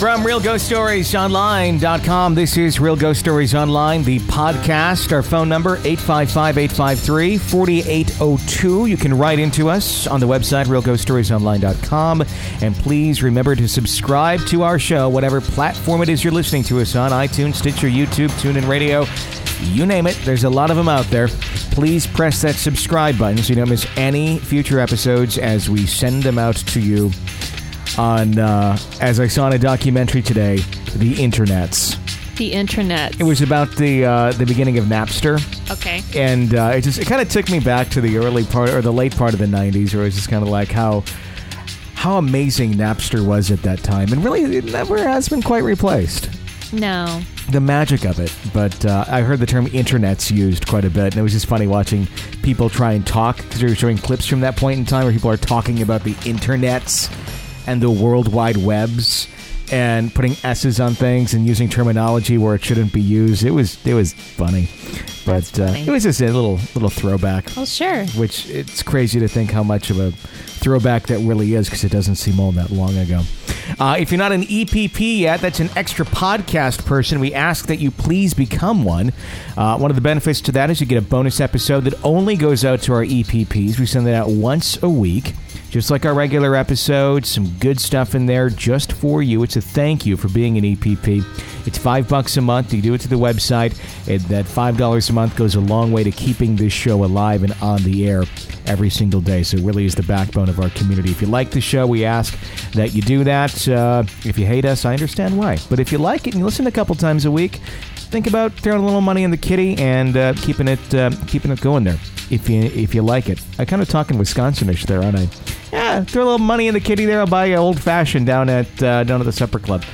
From RealGhostStoriesOnline.com, this is Real Ghost Stories Online, the podcast. Our phone number, 855-853-4802. You can write into us on the website, RealGhostStoriesOnline.com. And please remember to subscribe to our show, whatever platform it is you're listening to us on, iTunes, Stitcher, YouTube, TuneIn Radio, you name it. There's a lot of them out there. Please press that subscribe button so you don't miss any future episodes as we send them out to you on, uh, as I saw in a documentary today, the internets. The internet. It was about the uh, the beginning of Napster, Okay. and uh, it just it kind of took me back to the early part or the late part of the '90s, where it was just kind of like how how amazing Napster was at that time, and really it never has been quite replaced. No. The magic of it, but uh, I heard the term "internets" used quite a bit, and it was just funny watching people try and talk because they were showing clips from that point in time where people are talking about the internets and the world wide webs and putting s's on things and using terminology where it shouldn't be used. It was it was funny, but That's uh, it was just a little little throwback. Well, sure. Which it's crazy to think how much of a throwback that really is because it doesn't seem all that long ago. Uh, if you're not an EPP yet, that's an extra podcast person. We ask that you please become one. Uh, one of the benefits to that is you get a bonus episode that only goes out to our EPPs. We send that out once a week. Just like our regular episodes, some good stuff in there just for you. It's a thank you for being an EPP. It's five bucks a month. You do it to the website. And that five dollars a month goes a long way to keeping this show alive and on the air every single day. So it really is the backbone of our community. If you like the show, we ask that you do that. Uh, if you hate us, I understand why. But if you like it and you listen a couple times a week, think about throwing a little money in the kitty and uh, keeping it uh, keeping it going there. If you if you like it, I kind of talking Wisconsinish there, aren't I? Yeah, throw a little money in the kitty there. I'll buy you old fashioned down at uh, down at the supper club.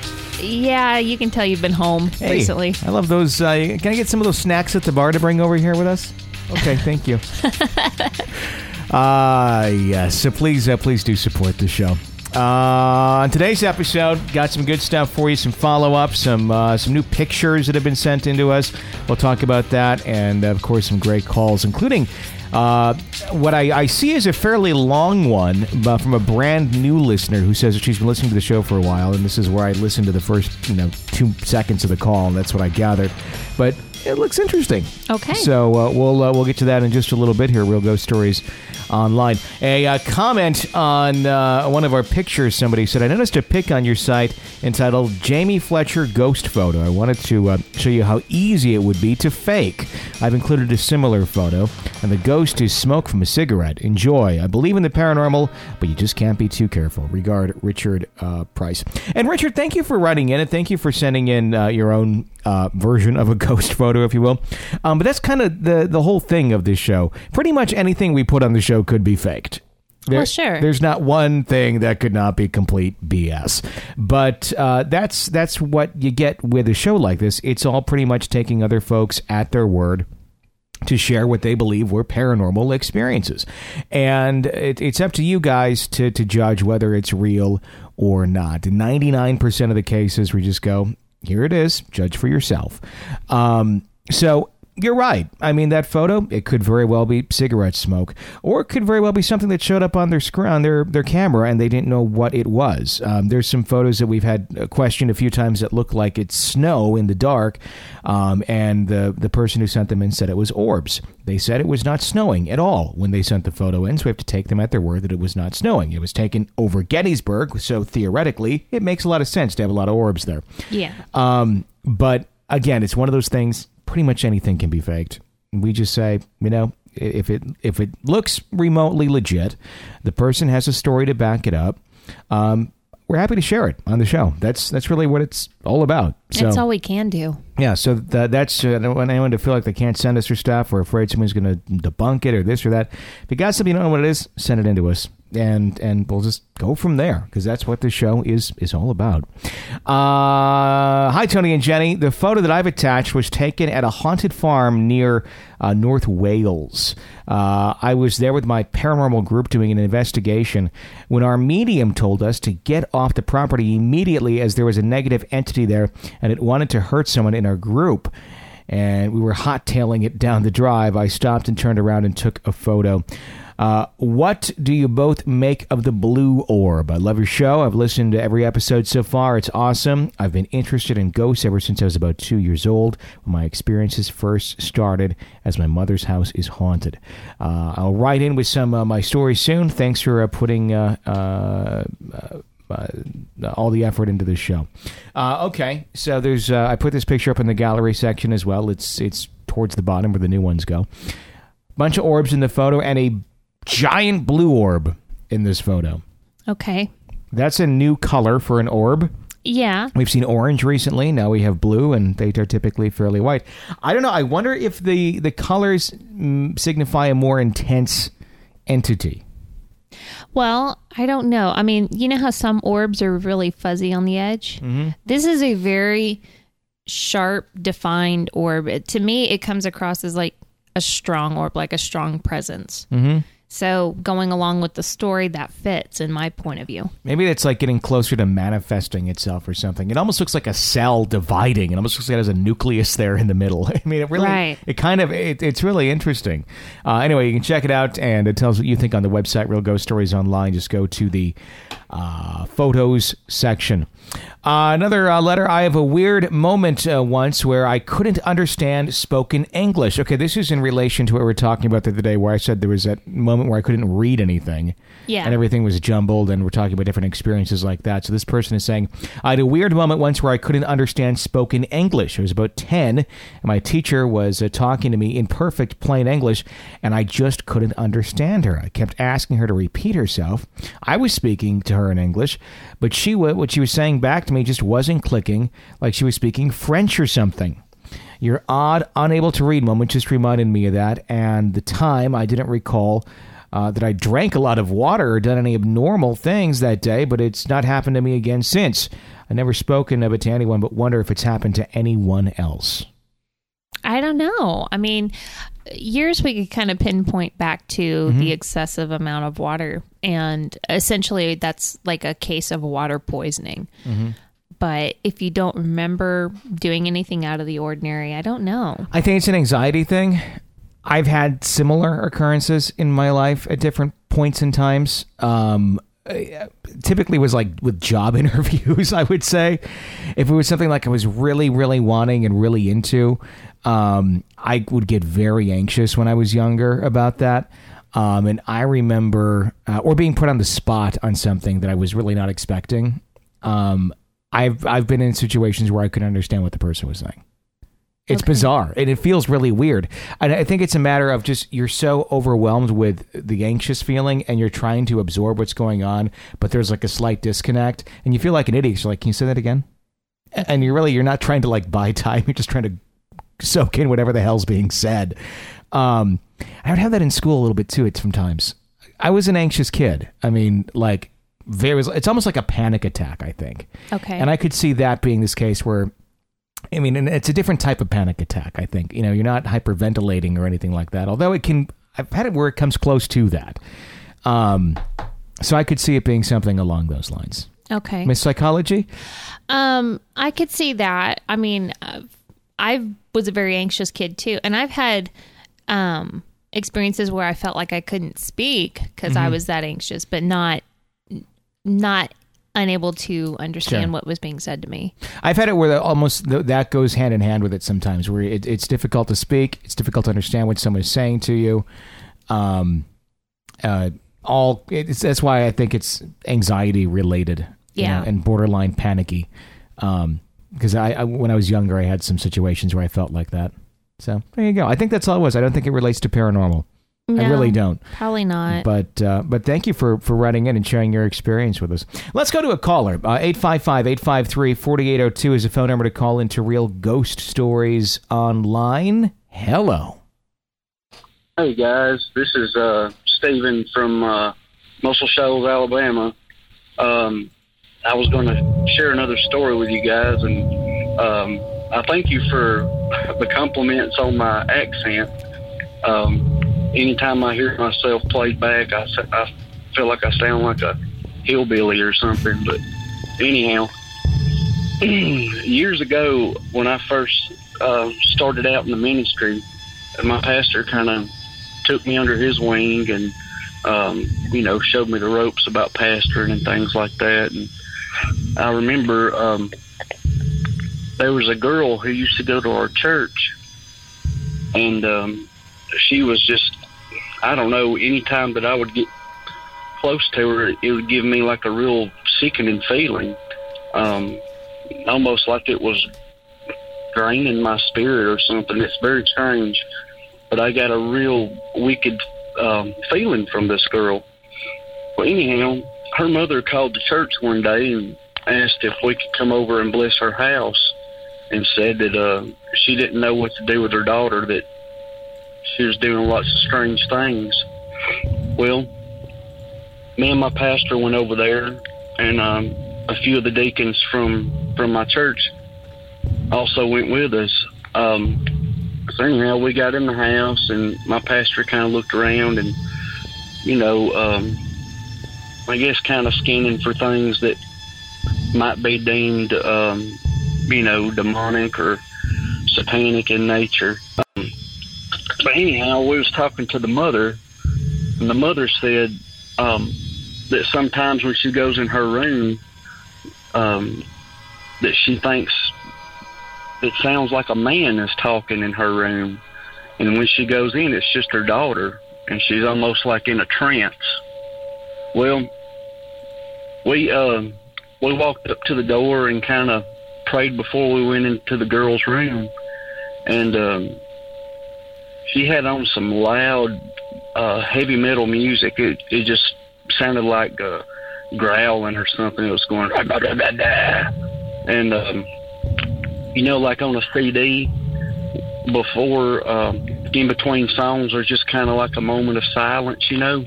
Yeah, you can tell you've been home Hey, recently. I love those. Uh, can I get some of those snacks at the bar to bring over here with us? Okay, thank you. Ah, yes. So please, uh, please do support the show. Uh, on today's episode, got some good stuff for you. Some follow up, some uh, some new pictures that have been sent into us. We'll talk about that, and of course, some great calls, including uh, what I, I see is a fairly long one uh, from a brand new listener who says that she's been listening to the show for a while, and this is where I listened to the first you know two seconds of the call, and that's what I gathered. But it looks interesting. Okay. So uh, we'll uh, we'll get to that in just a little bit here. Real Ghost Stories online. A uh, comment on uh, one of our pictures. Somebody said, "I noticed a pic on your site entitled Jamie Fletcher Ghost Photo. I wanted to uh, show you how easy it would be to fake. I've included a similar photo, and the ghost is smoke from a cigarette. Enjoy. I believe in the paranormal, but you just can't be too careful. Regard, Richard uh, Price. And Richard, thank you for writing in, and thank you for sending in uh, your own uh, version of a ghost photo, if you will. Um, but that's kind of the the whole thing of this show. Pretty much anything we put on the show could be faked. There- Well, sure. There's not one thing that could not be complete BS. But uh, that's that's what you get with a show like this. It's all pretty much taking other folks at their word to share what they believe were paranormal experiences. And it, it's up to you guys to, to judge whether it's real or not. 99% of the cases, we just go, here it is, judge for yourself. Um, so you're right. I mean, that photo, it could very well be cigarette smoke, or it could very well be something that showed up on their screen, on their, their camera, and they didn't know what it was. Um, there's some photos that we've had uh, questioned a few times that look like it's snow in the dark, um, and the, the person who sent them in said it was orbs. They said it was not snowing at all when they sent the photo in, so we have to take them at their word that it was not snowing. It was taken over Gettysburg, so theoretically, it makes a lot of sense to have a lot of orbs there. Yeah. Um, but again, it's one of those things. Pretty much anything can be faked. We just say, you know, if it if it looks remotely legit, the person has a story to back it up. Um, we're happy to share it on the show. That's that's really what it's all about. So That's all we can do. yeah, so th- that's uh, I don't want anyone to feel like they can't send us their stuff or afraid someone's going to debunk it or this or that. If you got something you don't know what it is, send it in to us, and and we'll just go from there because that's what the show is is all about. Uh, hi, Tony and Jenny. The photo that I've attached was taken at a haunted farm near uh, North Wales. Uh, I was there with my paranormal group doing an investigation when our medium told us to get off the property immediately as there was a negative entity there and it wanted to hurt someone in our group. And we were hot tailing it down the drive. I stopped and turned around and took a photo. Uh, what do you both make of the blue orb? I love your show. I've listened to every episode so far. It's awesome. I've been interested in ghosts ever since I was about two years old when my experiences first started as my mother's house is haunted. Uh, I'll write in with some of my stories soon. Thanks for uh, putting. Uh, uh, uh, all the effort into this show. Uh, okay, so there's uh, I put this picture up in the gallery section as well. It's it's towards the bottom where the new ones go. Bunch of orbs in the photo and a giant blue orb in this photo. Okay. That's a new color for an orb. Yeah. We've seen orange recently. Now we have blue, and they are typically fairly white. I don't know. I wonder if the the colors mm, signify a more intense entity. Well, I don't know. I mean, you know how some orbs are really fuzzy on the edge? Mm-hmm. This is a very sharp, defined orb. It, to me, it comes across as like a strong orb, like a strong presence. Mm-hmm. So, going along with the story, that fits in my point of view. Maybe it's like getting closer to manifesting itself or something. It almost looks like a cell dividing. It almost looks like it has a nucleus there in the middle. I mean, it really, Right. it kind of, it, it's really interesting. Uh, anyway, you can check it out, and it tells what you think on the website, Real Ghost Stories Online. Just go to the uh, photos section. Uh, another uh, letter. I have a weird moment uh, once where I couldn't understand spoken English. Okay, this is in relation to what we were talking about the other day, where I said there was that moment where I couldn't read anything. Yeah. And everything was jumbled, and we're talking about different experiences like that. So this person is saying, I had a weird moment once where I couldn't understand spoken English. I was about 10, and my teacher was uh, talking to me in perfect plain English, and I just couldn't understand her. I kept asking her to repeat herself. I was speaking to her in English, but she what she was saying back to me just wasn't clicking, like she was speaking French or something. Your odd, unable to read moment just reminded me of that, and the time I didn't recall uh, that I drank a lot of water or done any abnormal things that day, but it's not happened to me again since. I've never spoken of it to anyone, but wonder if it's happened to anyone else. I don't know. I mean, years we could kind of pinpoint back to the excessive amount of water, and essentially that's like a case of water poisoning. But if you don't remember doing anything out of the ordinary, I don't know. I think it's an anxiety thing. I've had similar occurrences in my life at different points in times. Um, typically was like with job interviews, I would say. If it was something like I was really, really wanting and really into, um, I would get very anxious when I was younger about that. Um, and I remember, uh, or being put on the spot on something that I was really not expecting. Um, I've I've been in situations where I couldn't understand what the person was saying. It's Okay. bizarre and it feels really weird. And I think it's a matter of just you're so overwhelmed with the anxious feeling and you're trying to absorb what's going on, but there's like a slight disconnect and you feel like an idiot. You're like, can you say that again? And you're really you're not trying to like buy time. You're just trying to soak in whatever the hell's being said. Um, I would have that in school a little bit too. It's sometimes I was an anxious kid. I mean, like very. It's almost like a panic attack. I think. Okay. And I could see that being this case where, I mean, and it's a different type of panic attack. I think you know you're not hyperventilating or anything like that. Although it can, I've had it where it comes close to that. Um, so I could see it being something along those lines. okay. Miss Psychology. Um, I could see that. I mean, uh, I was a very anxious kid too, and I've had um experiences where I felt like I couldn't speak because Mm-hmm. I was that anxious, but not not unable to understand Sure. what was being said to me. I've had it where the, almost th- that goes hand in hand with it sometimes, where it, it's difficult to speak, it's difficult to understand what someone is saying to you. Um, uh, all it's, that's why I think it's anxiety related, you Yeah. know, and borderline panicky. Um, because I, I when I was younger, I had some situations where I felt like that. So there you go. I think that's all it was. I don't think it relates to paranormal. I really don't. Probably not. But uh, but thank you for for writing in and sharing your experience with us. Let's go to a caller. Uh, 855-853-4802 is a phone number to call into Real Ghost Stories Online. Hello. Hey guys, this is uh, Stephen from uh, Muscle Shoals, Alabama. Um, I was going to share another story with you guys, and um, I thank you for the compliments on my accent. Um, anytime I hear myself played back, I, I feel like I sound like a hillbilly or something. But anyhow, years ago when I first uh, started out in the ministry, my pastor kind of took me under his wing and um, you know, showed me the ropes about pastoring and things like that. And I remember um, there was a girl who used to go to our church, and um, she was just, I don't know, anytime that I would get close to her, it would give me like a real sickening feeling, um, almost like it was draining my spirit or something. It's very strange, but I got a real wicked um, feeling from this girl. Well, anyhow, her mother called the church one day and asked if we could come over and bless her house, and said that uh, she didn't know what to do with her daughter. That she was doing lots of strange things. Well, me and my pastor went over there, and um, a few of the deacons from from my church also went with us. Um, so anyhow, we got in the house, and my pastor kind of looked around, and you know, um, I guess kind of scanning for things that might be deemed, um, you know, demonic or satanic in nature. But anyhow, we was talking to the mother, and the mother said um, that sometimes when she goes in her room, um, that she thinks it sounds like a man is talking in her room, and when she goes in, it's just her daughter, and she's almost like in a trance. Well, we uh, we walked up to the door and kind of prayed before we went into the girl's room, and um, she had on some loud, uh, heavy metal music. It it just sounded like uh, growling or something. It was going, and um, you know, like on a CD before, um, in between songs, there's just kind of like a moment of silence, you know.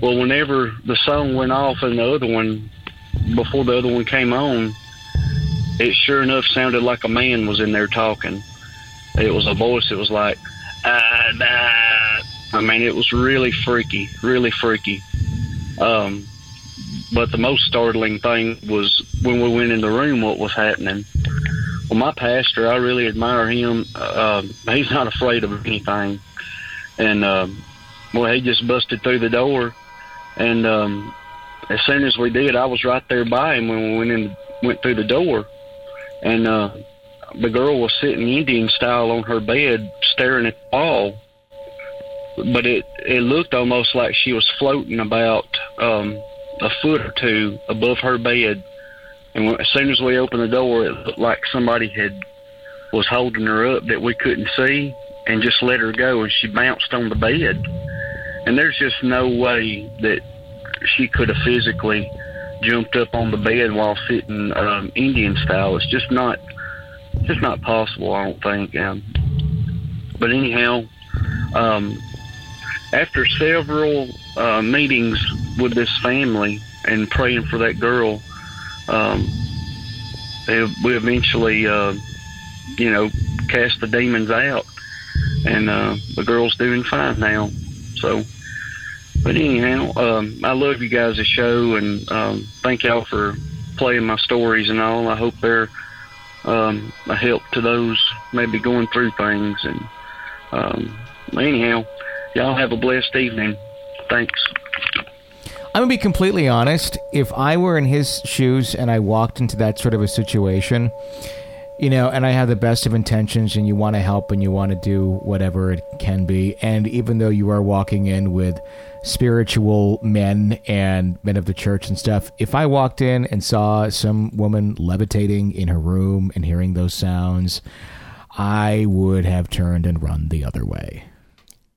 Well, whenever the song went off and the other one, before the other one came on, it sure enough sounded like a man was in there talking. It was a voice. It was like, nah. I mean, it was really freaky, really freaky. Um, but the most startling thing was when we went in the room, what was happening. Well, my pastor, I really admire him. Uh, he's not afraid of anything, and uh, well, he just busted through the door, and um, as soon as we did, I was right there by him when we went in, went through the door, and uh, the girl was sitting Indian style on her bed, staring at the wall. But it it looked almost like she was floating about um, a foot or two above her bed and when, as soon as we opened the door, it looked like somebody had was holding her up that we couldn't see, and just let her go, and she bounced on the bed. And there's just no way that she could have physically jumped up on the bed while sitting um, Indian style. It's just not, just not possible. I don't think. Um, but anyhow, um, after several uh, meetings with this family and praying for that girl, um, we eventually, uh, you know, cast the demons out, and uh, the girl's doing fine now. So, but anyhow, um, I love you guys' show, and um, thank y'all for playing my stories and all. I hope they're um, a help to those maybe going through things. And um, anyhow, y'all have a blessed evening. Thanks. I'm gonna be completely honest. If I were in his shoes and I walked into that sort of a situation, you know, and I have the best of intentions, and you want to help and you want to do whatever it can be, and even though you are walking in with spiritual men and men of the church and stuff, if I walked in and saw some woman levitating in her room and hearing those sounds, I would have turned and run the other way.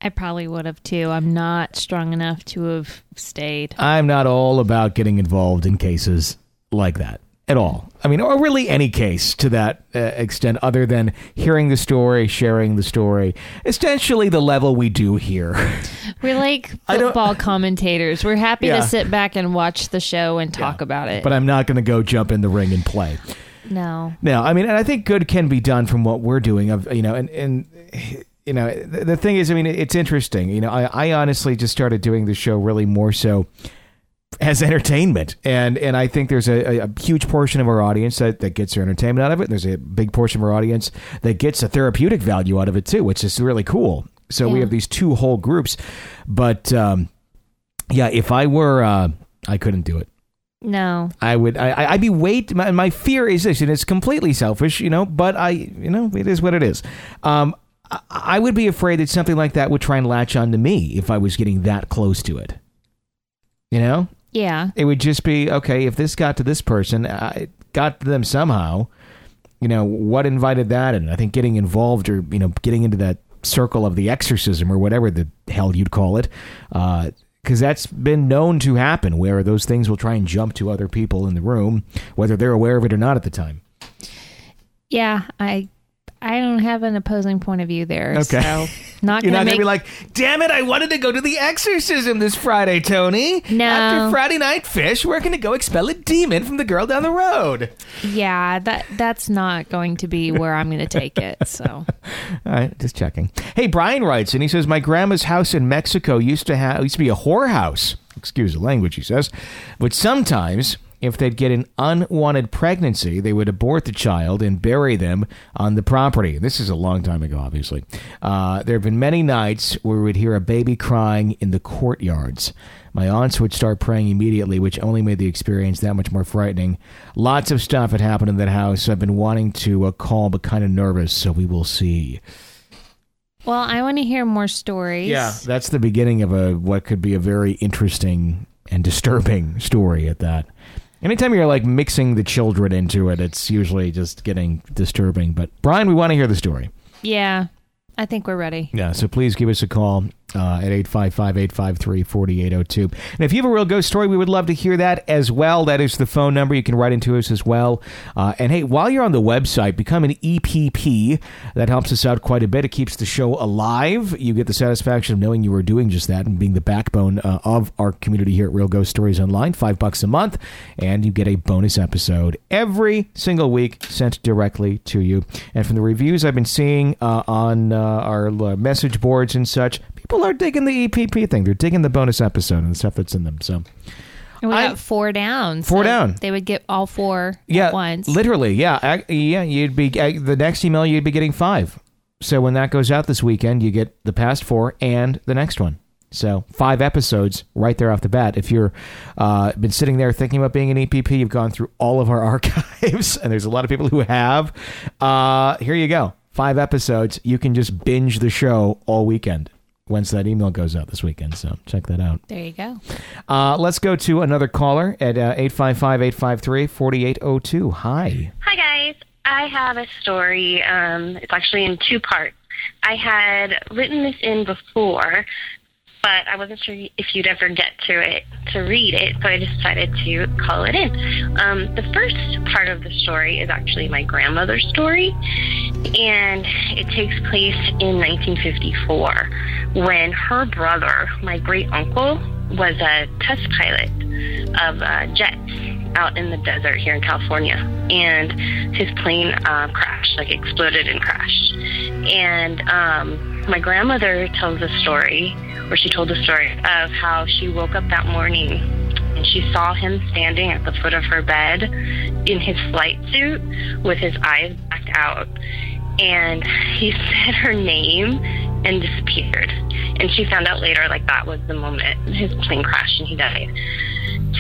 I probably would have too. I'm not strong enough to have stayed. I'm not all about getting involved in cases like that at all. I mean, or really any case to that uh, extent, other than hearing the story, sharing the story. Essentially, the level we do here. We're like football commentators. We're happy Yeah. to sit back and watch the show and talk about it. But I'm not going to go jump in the ring and play. no. No, I mean, and I think good can be done from what we're doing. Of you know, and and you know, the, the thing is, I mean, it's interesting. You know, I, I honestly just started doing the show really more so as entertainment, and and I think there's a, a huge portion of our audience that, that gets their entertainment out of it. And there's a big portion of our audience that gets a therapeutic value out of it too, which is really cool. So we have these two whole groups, but. um Yeah, if I were, uh, I couldn't do it. No. I would. I, I- I'd be wait. My, my fear is this, and it's completely selfish, you know. But I, you know, it is what it is. Um, I, I would be afraid that something like that would try and latch on to me if I was getting that close to it. You know, Yeah. it would just be okay if this got to this person, uh, it got to them somehow. You know what invited that, and I think getting involved or you know getting into that circle of the exorcism or whatever the hell you'd call it, because that's been known to happen where those things will try and jump to other people in the room, whether they're aware of it or not at the time. Yeah. I I don't have an opposing point of view there. Okay. So not You're gonna not make gonna be like, "Damn it! I wanted to go to the exorcism this Friday, Tony. No. After Friday night fish, we're gonna go expel a demon from the girl down the road." Yeah, that that's not going to be where I'm going to take it. So All right, just checking. Hey, Brian writes, and he says, "My grandma's house in Mexico used to have used to be a whorehouse. Excuse the language," he says, but sometimes. If they'd get an unwanted pregnancy, they would abort the child and bury them on the property. This is a long time ago, obviously. Uh, there have been many nights where we'd hear a baby crying in the courtyards. My aunts would start praying immediately, which only made the experience that much more frightening. Lots of stuff had happened in that house. I've been wanting to uh, call, but kind of nervous, so we will see. Well, I want to hear more stories. Yeah, that's the beginning of a what could be a very interesting and disturbing story at that. Anytime you're like mixing the children into it, it's usually just getting disturbing. But Brian, we want to hear the story. Yeah. I think we're ready. Yeah, so please give us a call uh, at 855-853-4802. And if you have a real ghost story, we would love to hear that as well. That is the phone number. You can write into us as well. Uh, and hey, while you're on the website, become an EPP. That helps us out quite a bit. It keeps the show alive. You get the satisfaction of knowing you are doing just that and being the backbone uh, of our community here at Real Ghost Stories Online. Five bucks a month, and you get a bonus episode every single week sent directly to you. And from the reviews I've been seeing uh, on uh, our message boards and such, people are digging the EPP thing. They're digging the bonus episode and the stuff that's in them. So And we I- got four down. Four so down. They would get all four yeah, at once. literally, yeah, Ac- yeah. You'd be uh, the next email. You'd be getting five. So when that goes out this weekend, you get the past four and the next one. So five episodes right there off the bat. If you're uh, been sitting there thinking about being an EPP, you've gone through all of our archives, and there's a lot of people who have. Uh, here you go, five episodes. You can just binge the show all weekend once that email goes out this weekend. So check that out. there you go. Uh, let's go to another caller at uh, 855-853-4802. Hi. Hi guys. I have a story. Um, it's actually in two parts. I had written this in before, but I wasn't sure if you'd ever get to it to read it, so I decided to call it in. Um, the first part of the story is actually my grandmother's story, and it takes place in 1954 when her brother, my great uncle, was a test pilot of uh, jets out in the desert here in California, and his plane uh, crashed, like exploded and crashed. And um, my grandmother tells a story, or she told the story of how she woke up that morning and she saw him standing at the foot of her bed in his flight suit with his eyes blacked out. And he said her name and disappeared. And she found out later, like, that was the moment his plane crashed and he died.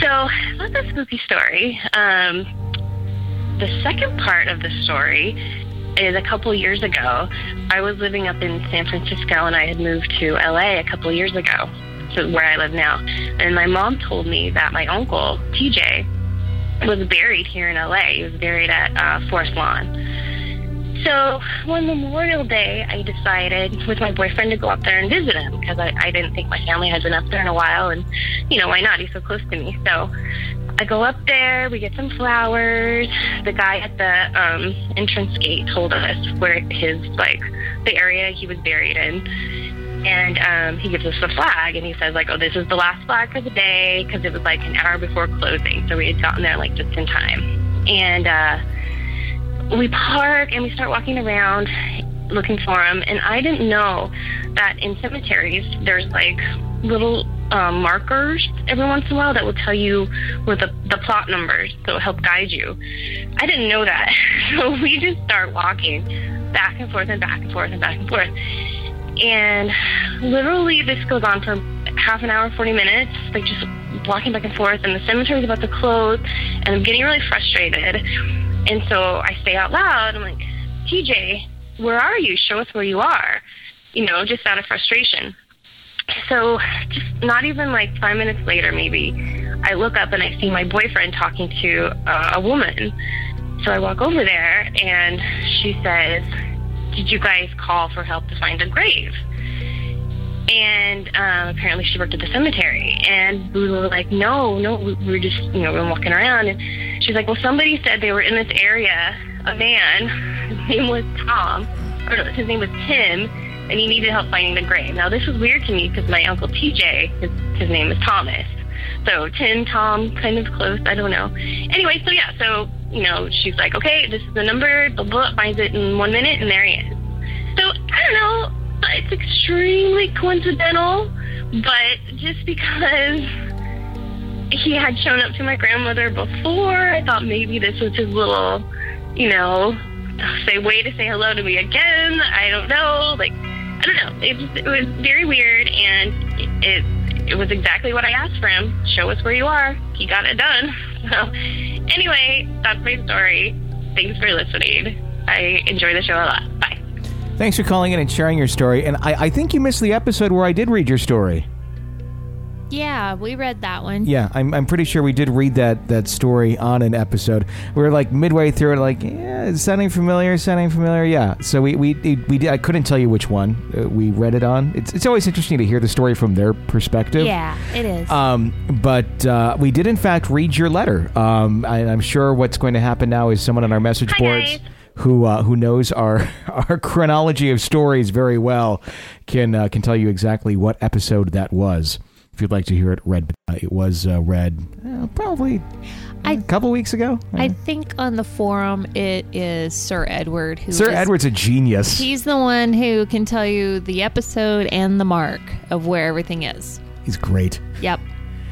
So that's a spooky story. Um, the second part of the story is a couple years ago. I was living up in San Francisco and I had moved to LA a couple years ago, so where I live now. And my mom told me that my uncle, TJ, was buried here in LA. He was buried at uh, Forest Lawn. So one Memorial Day, I decided with my boyfriend to go up there and visit him because I, I didn't think my family had been up there in a while, and you know why not? He's so close to me. So I go up there, we get some flowers. The guy at the um, entrance gate told us where his like the area he was buried in. And um, he gives us the flag, and he says like, "Oh, this is the last flag for the day," because it was like an hour before closing, so we had gotten there like just in time. And uh, we park and we start walking around looking for him and i didn't know that in cemeteries there's like little um, markers every once in a while that will tell you where the, the plot numbers that will help guide you. I didn't know that. So we just start walking back and forth and back and forth and back and forth. And literally this goes on for half an hour, 40 minutes, like just walking back and forth, and the cemetery's about to close, and I'm getting really frustrated. And so I say out loud, I'm like, TJ, where are you? Show us where you are. You know, just out of frustration. So, just not even like five minutes later, maybe, I look up and I see my boyfriend talking to uh, a woman. So I walk over there and she says, Did you guys call for help to find a grave? And um, apparently she worked at the cemetery. And we were like, No, no, we were just, you know, we were walking around. And she's like, Well, somebody said they were in this area, a man, his name was Tom, or no, his name was Tim, and he needed help finding the grave. Now, this was weird to me because my uncle TJ, his, his name is Thomas. So Tim, Tom, kind of close. I don't know. Anyway, so yeah, so you know, she's like, okay, this is the number. Blah blah. Finds it in one minute, and there he is. So I don't know. It's extremely coincidental, but just because he had shown up to my grandmother before, I thought maybe this was his little, you know, say way to say hello to me again. I don't know. Like, I don't know. It just it was very weird, and it it was exactly what I asked for him. Show us where you are. He got it done. So, anyway, that's my story. Thanks for listening. I enjoy the show a lot. Bye. Thanks for calling in and sharing your story. And I, I think you missed the episode where I did read your story. Yeah, we read that one. Yeah, I'm, I'm pretty sure we did read that, that story on an episode. We were like midway through it, like, yeah, it's sounding familiar, sounding familiar. Yeah. So we we we did, I couldn't tell you which one uh, we read it on. It's it's always interesting to hear the story from their perspective. Yeah, it is. Um, but uh, we did in fact read your letter. Um, I, I'm sure what's going to happen now is someone on our message Hi, boards guys. Who uh, who knows our our chronology of stories very well can uh, can tell you exactly what episode that was. If you'd like to hear it read, uh, it was uh, read uh, probably I- a couple weeks ago. I think on the forum it is Sir Edward who Sir is- Edward's a genius. He's the one who can tell you the episode and the mark of where everything is. He's great. Yep.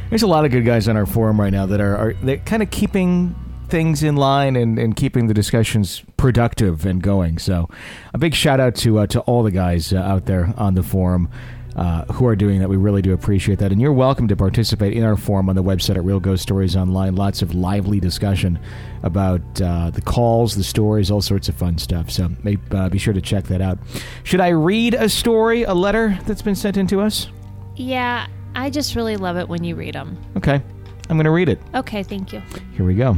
There's a lot of good guys on our forum right now that are, are they're kind of keeping things in line and, and keeping the discussions productive and going. So, a big shout out to uh, to all the guys uh, out there on the forum. Uh, who are doing that? We really do appreciate that, and you're welcome to participate in our forum on the website at Real Ghost Stories Online. Lots of lively discussion about uh, the calls, the stories, all sorts of fun stuff. So, may, uh, be sure to check that out. Should I read a story, a letter that's been sent in to us? Yeah, I just really love it when you read them. Okay, I'm going to read it. Okay, thank you. Here we go.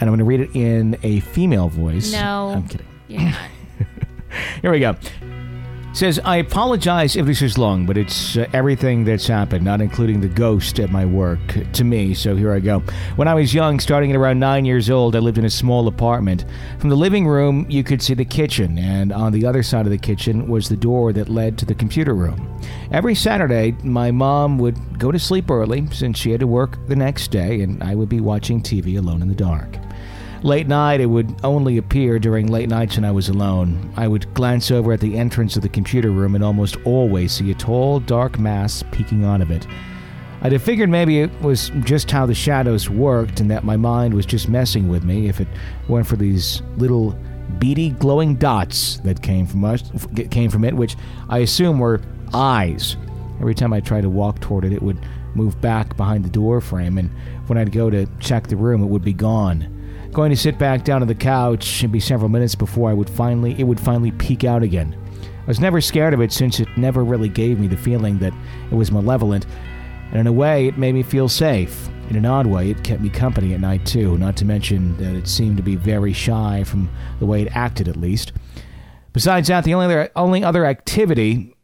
And I'm going to read it in a female voice. No. I'm kidding. You're. Here we go. Says, I apologize if this is long, but it's uh, everything that's happened, not including the ghost at my work, to me, so here I go. When I was young, starting at around nine years old, I lived in a small apartment. From the living room, you could see the kitchen, and on the other side of the kitchen was the door that led to the computer room. Every Saturday, my mom would go to sleep early since she had to work the next day, and I would be watching TV alone in the dark. Late night, it would only appear during late nights when I was alone. I would glance over at the entrance of the computer room and almost always see a tall, dark mass peeking out of it. I'd have figured maybe it was just how the shadows worked and that my mind was just messing with me if it weren't for these little beady glowing dots that came from us came from it, which I assume were eyes. Every time I tried to walk toward it, it would move back behind the door frame, and when I'd go to check the room, it would be gone. Going to sit back down on the couch, it'd be several minutes before I would finally it would finally peek out again. I was never scared of it since it never really gave me the feeling that it was malevolent, and in a way, it made me feel safe. In an odd way, it kept me company at night too. Not to mention that it seemed to be very shy from the way it acted, at least. Besides that, the only other, only other activity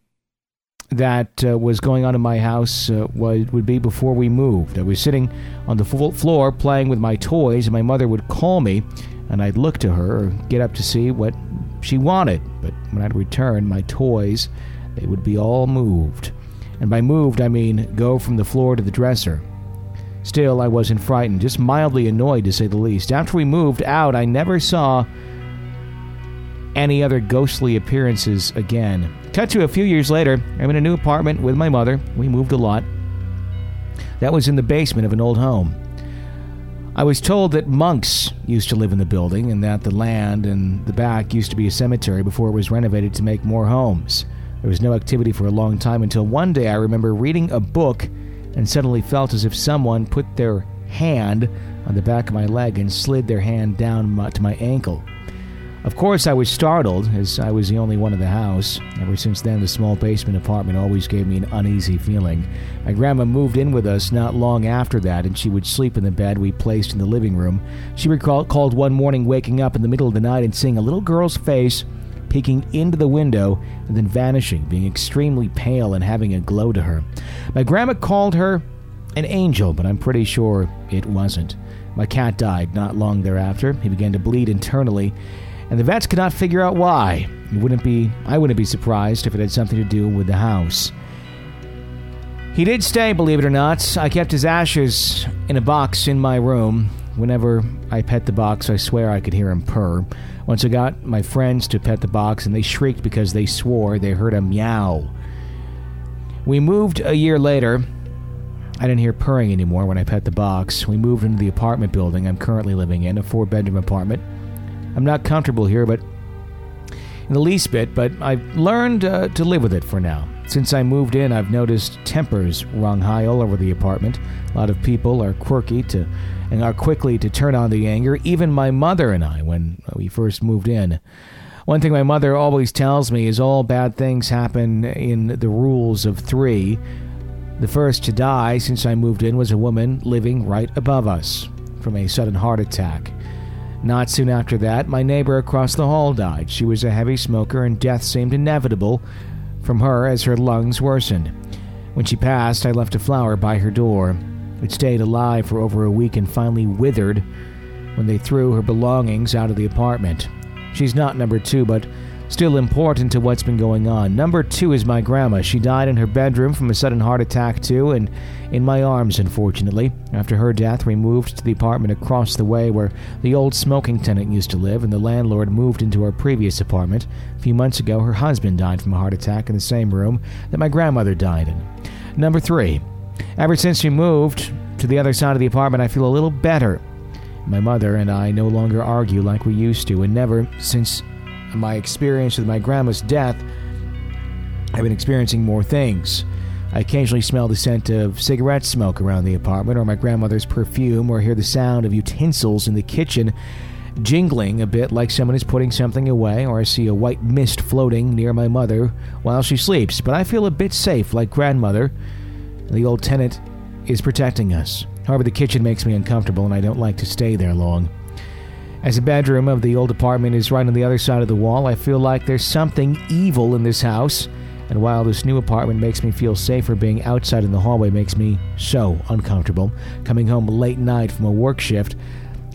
that uh, was going on in my house uh, would be before we moved. I was sitting on the floor playing with my toys, and my mother would call me, and I'd look to her or get up to see what she wanted. But when I'd return, my toys, they would be all moved. And by moved, I mean go from the floor to the dresser. Still, I wasn't frightened, just mildly annoyed to say the least. After we moved out, I never saw any other ghostly appearances again. Cut to a few years later, I'm in a new apartment with my mother. We moved a lot. That was in the basement of an old home. I was told that monks used to live in the building and that the land and the back used to be a cemetery before it was renovated to make more homes. There was no activity for a long time until one day I remember reading a book and suddenly felt as if someone put their hand on the back of my leg and slid their hand down to my ankle. Of course, I was startled, as I was the only one in the house. Ever since then, the small basement apartment always gave me an uneasy feeling. My grandma moved in with us not long after that, and she would sleep in the bed we placed in the living room. She recalled one morning waking up in the middle of the night and seeing a little girl's face peeking into the window and then vanishing, being extremely pale and having a glow to her. My grandma called her an angel, but I'm pretty sure it wasn't. My cat died not long thereafter. He began to bleed internally and the vets could not figure out why. It wouldn't be I wouldn't be surprised if it had something to do with the house. He did stay, believe it or not. I kept his ashes in a box in my room. Whenever I pet the box, I swear I could hear him purr. Once I got my friends to pet the box, and they shrieked because they swore they heard a meow. We moved a year later. I didn't hear purring anymore when I pet the box. We moved into the apartment building I'm currently living in, a four bedroom apartment. I'm not comfortable here, but in the least bit, but I've learned uh, to live with it for now. Since I moved in, I've noticed tempers run high all over the apartment. A lot of people are quirky to and are quickly to turn on the anger. Even my mother and I, when we first moved in. One thing my mother always tells me is all bad things happen in the rules of three. The first to die since I moved in was a woman living right above us from a sudden heart attack. Not soon after that, my neighbor across the hall died. She was a heavy smoker, and death seemed inevitable from her as her lungs worsened. When she passed, I left a flower by her door. It stayed alive for over a week and finally withered when they threw her belongings out of the apartment. She's not number two, but still important to what's been going on. Number two is my grandma. She died in her bedroom from a sudden heart attack, too, and in my arms, unfortunately. After her death, we moved to the apartment across the way where the old smoking tenant used to live, and the landlord moved into our previous apartment. A few months ago, her husband died from a heart attack in the same room that my grandmother died in. Number three, ever since we moved to the other side of the apartment, I feel a little better. My mother and I no longer argue like we used to, and never since my experience with my grandma's death, I've been experiencing more things. I occasionally smell the scent of cigarette smoke around the apartment, or my grandmother's perfume, or hear the sound of utensils in the kitchen jingling a bit like someone is putting something away, or I see a white mist floating near my mother while she sleeps. But I feel a bit safe, like grandmother. The old tenant is protecting us. However, the kitchen makes me uncomfortable, and I don't like to stay there long. As the bedroom of the old apartment is right on the other side of the wall, I feel like there's something evil in this house. And while this new apartment makes me feel safer, being outside in the hallway makes me so uncomfortable. Coming home late night from a work shift,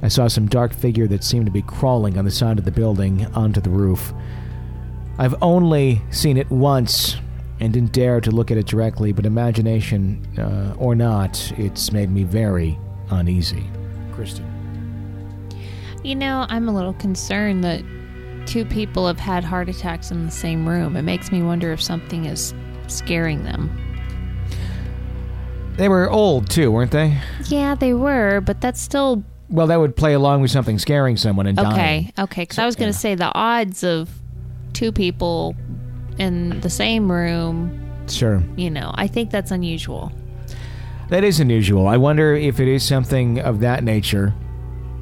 I saw some dark figure that seemed to be crawling on the side of the building onto the roof. I've only seen it once and didn't dare to look at it directly, but imagination uh, or not, it's made me very uneasy. Kristen. You know, I'm a little concerned that two people have had heart attacks in the same room. It makes me wonder if something is scaring them. They were old too, weren't they? Yeah, they were, but that's still Well, that would play along with something scaring someone and dying. okay. Okay, because I was going to yeah. say the odds of two people in the same room. Sure. You know, I think that's unusual. That is unusual. I wonder if it is something of that nature.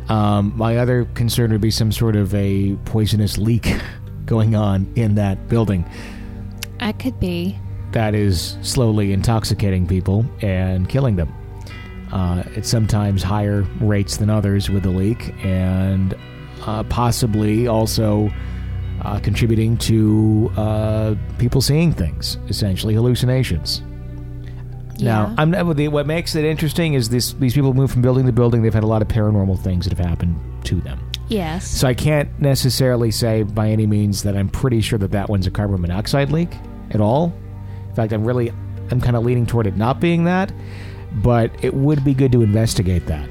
Um, my other concern would be some sort of a poisonous leak going on in that building That could be. that is slowly intoxicating people and killing them. Uh, at sometimes higher rates than others with the leak, and uh, possibly also uh, contributing to uh, people seeing things, essentially hallucinations. Now. I'm uh, what makes it interesting is this: these people move from building to building. They've had a lot of paranormal things that have happened to them. Yes. So I can't necessarily say by any means that I'm pretty sure that that one's a carbon monoxide leak at all. In fact, I'm really, I'm kind of leaning toward it not being that. But it would be good to investigate that.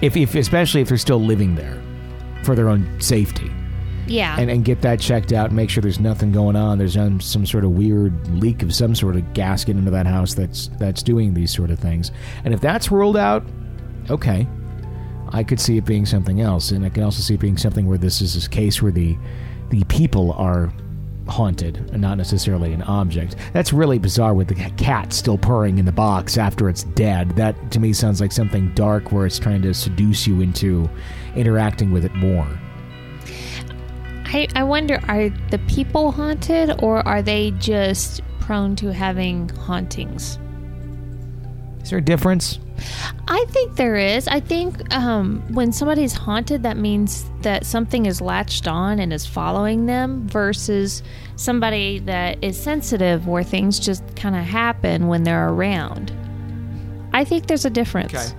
If, if especially if they're still living there for their own safety yeah. and, and get that checked out and make sure there's nothing going on. There's um, some sort of weird leak of some sort of gasket into that house that's that's doing these sort of things. And if that's ruled out, okay, I could see it being something else, and I can also see it being something where this is a case where the the people are haunted and not necessarily an object. That's really bizarre with the cat still purring in the box after it's dead. That to me sounds like something dark where it's trying to seduce you into interacting with it more. I, I wonder are the people haunted or are they just prone to having hauntings? Is there a difference? I think there is. I think um, when somebody's haunted, that means that something is latched on and is following them versus somebody that is sensitive where things just kind of happen when they're around. I think there's a difference. Okay.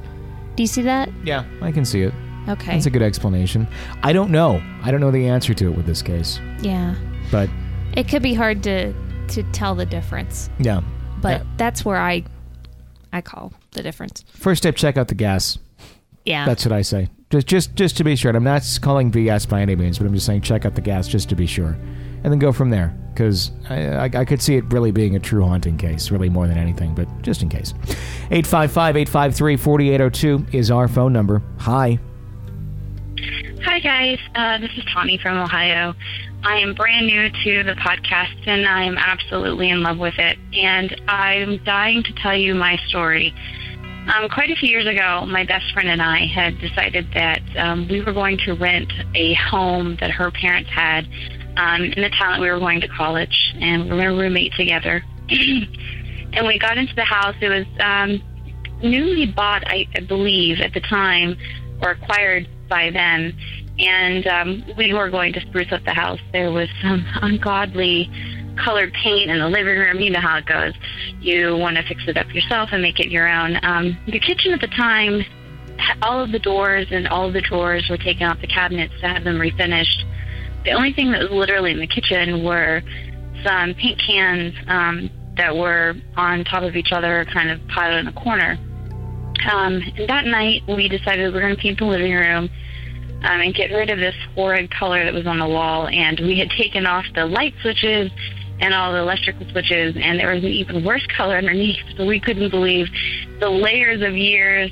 Do you see that? Yeah, I can see it. Okay. That's a good explanation. I don't know. I don't know the answer to it with this case. yeah. But It could be hard to to tell the difference, yeah. but Yeah. that's where I I call the difference. First step, check out the gas. Yeah. That's what I say. Just, just, just to be sure. And I'm not calling BS by any means, but I'm just saying check out the gas just to be sure, and then go from there. Because I, I, I could see it really being a true haunting case, really more than anything, but just in case. 855-853-4802 is our phone number. Hi. Hi, guys. Uh, this is Tommy from Ohio. I am brand new to the podcast and I am absolutely in love with it. And I'm dying to tell you my story. Um, quite a few years ago, my best friend and I had decided that um, we were going to rent a home that her parents had um, in the town that we were going to college, and we were to roommate together. and we got into the house. It was um, newly bought, I, I believe, at the time, or acquired by then. And um, we were going to spruce up the house. There was some ungodly colored paint in the living room. You know how it goes. You want to fix it up yourself and make it your own. Um, the kitchen at the time, all of the doors and all of the drawers were taken off the cabinets to have them refinished. The only thing that was literally in the kitchen were some paint cans um, that were on top of each other, kind of piled in a corner. Um, and that night, we decided we were going to paint the living room um, and get rid of this horrid color that was on the wall. And we had taken off the light switches and all the electrical switches, and there was an even worse color underneath. So we couldn't believe the layers of years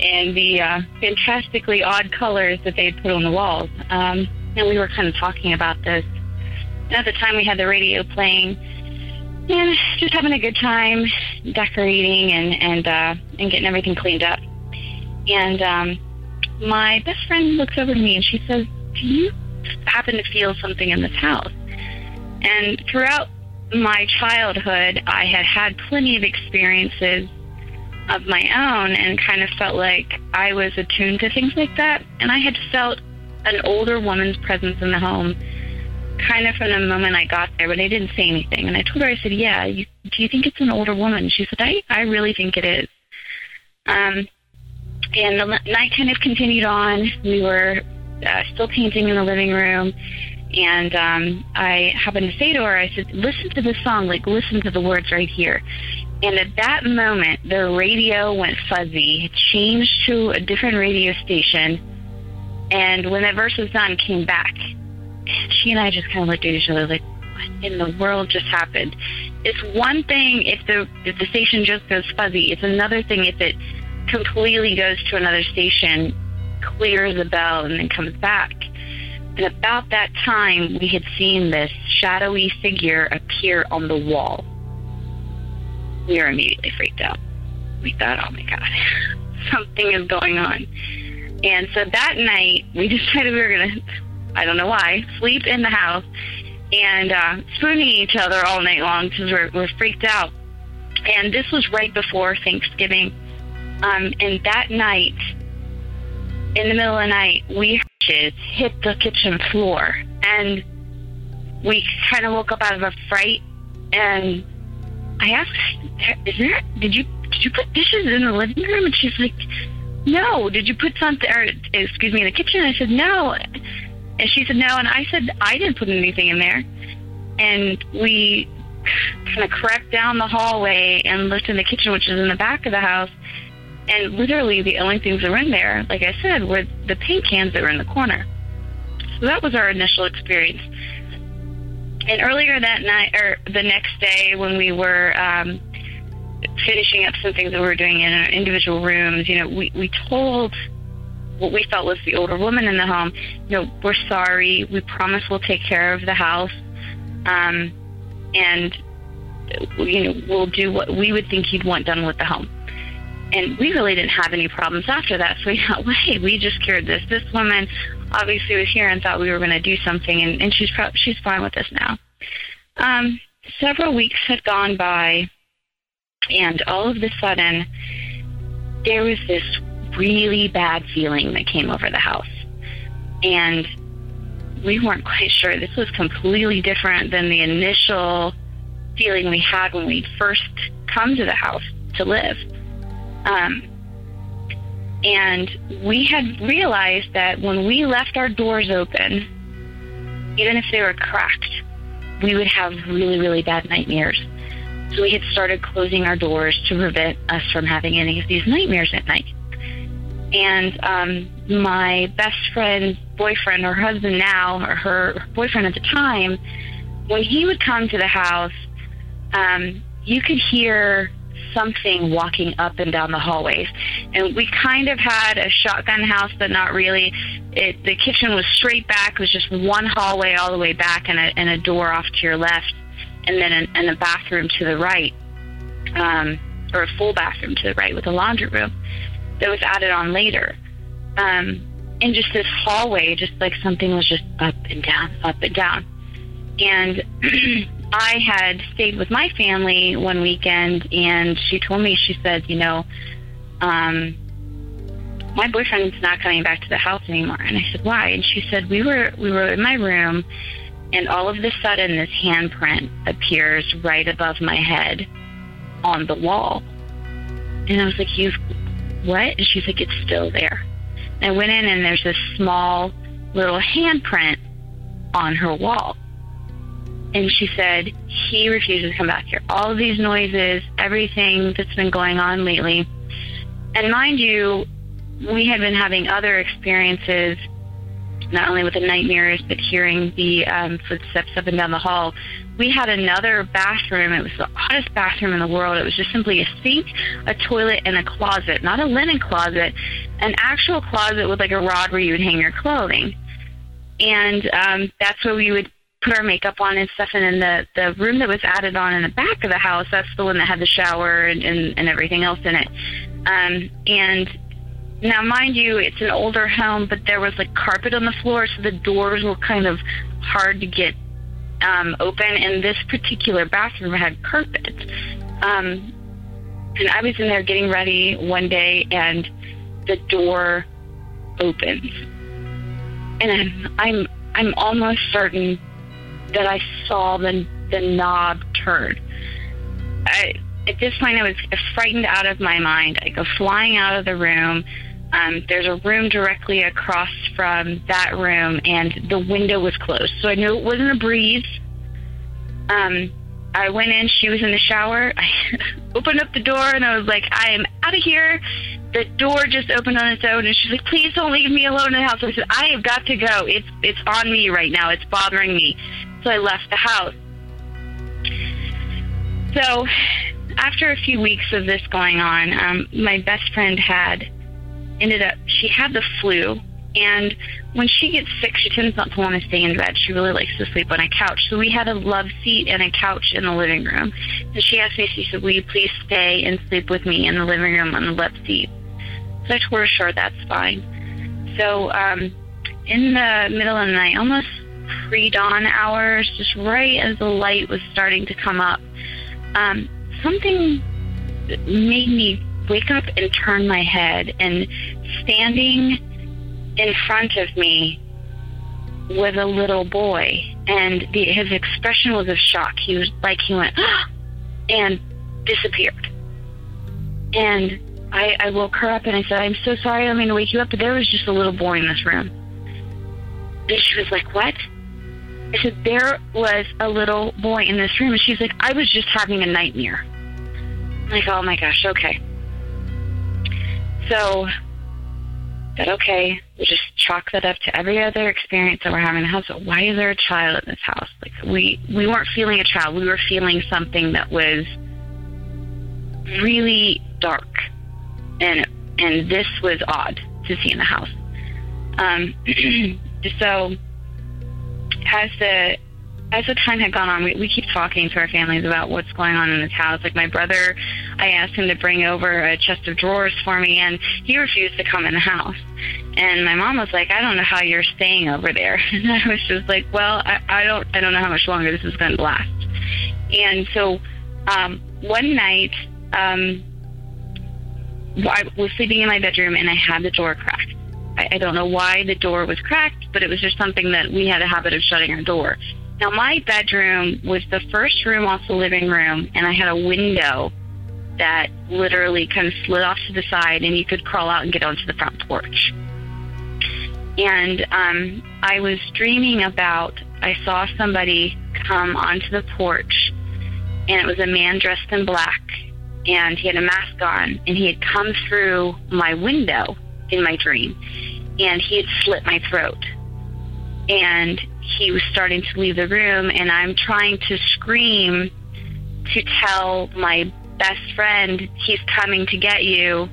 and the uh, fantastically odd colors that they had put on the walls. Um, and we were kind of talking about this. And at the time, we had the radio playing and just having a good time, decorating and and uh, and getting everything cleaned up. And um, my best friend looks over to me and she says, "Do you happen to feel something in this house?" And throughout my childhood, I had had plenty of experiences of my own and kind of felt like I was attuned to things like that. And I had felt an older woman's presence in the home kind of from the moment I got there, but I didn't say anything. And I told her, I said, Yeah, you, do you think it's an older woman? She said, I, I really think it is. Um, and the night kind of continued on. We were uh, still painting in the living room. And um, I happened to say to her, I said, listen to this song, like listen to the words right here. And at that moment, the radio went fuzzy. Changed to a different radio station. And when that verse was done, came back. She and I just kind of looked at each other like, what in the world just happened? It's one thing if the if the station just goes fuzzy. It's another thing if it completely goes to another station, clears the bell, and then comes back. And about that time, we had seen this shadowy figure appear on the wall. We were immediately freaked out. We thought, oh my God, something is going on. And so that night, we decided we were going to, I don't know why, sleep in the house and uh, spooning each other all night long because we're, we're freaked out. And this was right before Thanksgiving. Um, and that night, in the middle of the night, we hit the kitchen floor, and we kind of woke up out of a fright. And I asked, "Is there? Did you did you put dishes in the living room?" And she's like, "No." Did you put something? Or excuse me, in the kitchen? I said, "No." And she said, "No." And I said, "I didn't put anything in there." And we kind of crept down the hallway and looked in the kitchen, which is in the back of the house. And literally, the only things that were in there, like I said, were the paint cans that were in the corner. So that was our initial experience. And earlier that night, or the next day, when we were um, finishing up some things that we were doing in our individual rooms, you know, we, we told what we felt was the older woman in the home, you know, we're sorry. We promise we'll take care of the house. um, and you know we'll do what we would think you'd want done with the home. And we really didn't have any problems after that. So we thought, well, hey, we just cured this. This woman obviously was here and thought we were going to do something, and, and she's pro- she's fine with us now. Um, several weeks had gone by, and all of a sudden, there was this really bad feeling that came over the house. And we weren't quite sure. This was completely different than the initial feeling we had when we first come to the house to live. Um, and we had realized that when we left our doors open, even if they were cracked, we would have really, really bad nightmares. So we had started closing our doors to prevent us from having any of these nightmares at night. And um, my best friend's boyfriend, or husband now, or her boyfriend at the time, when he would come to the house, um, you could hear something walking up and down the hallways. And we kind of had a shotgun house, but not really. It, the kitchen was straight back. It was just one hallway all the way back and a, and a door off to your left, and then an, and a bathroom to the right, um, or a full bathroom to the right with a laundry room that was added on later. Um, and just this hallway, just like something was just up and down, up and down. And I had stayed with my family one weekend, and she told me, she said, you know, um, my boyfriend's not coming back to the house anymore. And I said, why? And she said, we were we were in my room, and all of a sudden, this handprint appears right above my head on the wall. And I was like, you've what? And she's like, it's still there. And I went in, and there's this small little handprint on her wall. And she said, he refuses to come back here. All of these noises, everything that's been going on lately. And mind you, we had been having other experiences, not only with the nightmares, but hearing the um, footsteps up and down the hall. We had another bathroom. It was the hottest bathroom in the world. It was just simply a sink, a toilet, and a closet. Not a linen closet, an actual closet with like a rod where you would hang your clothing. And um, that's where we would put our makeup on and stuff. And then the the room that was added on in the back of the house, that's the one that had the shower and and, and everything else in it. Um, and now, mind you, it's an older home, but there was like carpet on the floor, so the doors were kind of hard to get um, open. And this particular bathroom had carpet. Um, and I was in there getting ready one day, and the door opens, and I'm I'm I'm almost certain that I saw the the knob turn. I, at this point, I was frightened out of my mind. I go flying out of the room. Um, there's a room directly across from that room, and the window was closed, so I knew it wasn't a breeze. Um, I went in. She was in the shower. I opened up the door, and I was like, "I am out of here." The door just opened on its own, and she's like, "Please don't leave me alone in the house." I said, "I have got to go. It's it's on me right now. It's bothering me." So I left the house. So after a few weeks of this going on, um, my best friend had ended up, she had the flu. And when she gets sick, she tends not to want to stay in bed. She really likes to sleep on a couch. So we had a love seat and a couch in the living room. And she asked me, she said, Will you please stay and sleep with me in the living room on the love seat? So I told her, Sure, that's fine. So um, in the middle of the night, almost pre dawn hours, just right as the light was starting to come up, um, something made me wake up and turn my head. And standing in front of me was a little boy, and the, his expression was of shock. He was like he went ah! and disappeared. And I, I woke her up and I said, "I'm so sorry. I'm going to wake you up, but there was just a little boy in this room." And she was like, "What?" I said, There was a little boy in this room. And she's like, I was just having a nightmare. I'm like, oh my gosh, okay. So, said, okay, we'll just chalk that up to every other experience that we're having in the house. But why is there a child in this house? Like we we weren't feeling a child. We were feeling something that was really dark, and and this was odd to see in the house. Um, so as the as the time had gone on, we, we keep talking to our families about what's going on in this house. Like my brother, I asked him to bring over a chest of drawers for me, and he refused to come in the house. And my mom was like, "I don't know how you're staying over there." And I was just like, "Well, I, I don't, I don't know how much longer this is going to last." And so, um, one night, um, I was sleeping in my bedroom, and I had the door cracked. I, I don't know why the door was cracked, but it was just something that we had a habit of shutting our door. Now, my bedroom was the first room off the living room, and I had a window that literally kind of slid off to the side, and you could crawl out and get onto the front porch. And um, I was dreaming about, I saw somebody come onto the porch, and it was a man dressed in black, and he had a mask on, and he had come through my window in my dream, and he had slit my throat. And he was starting to leave the room, and I'm trying to scream to tell my best friend, he's coming to get you.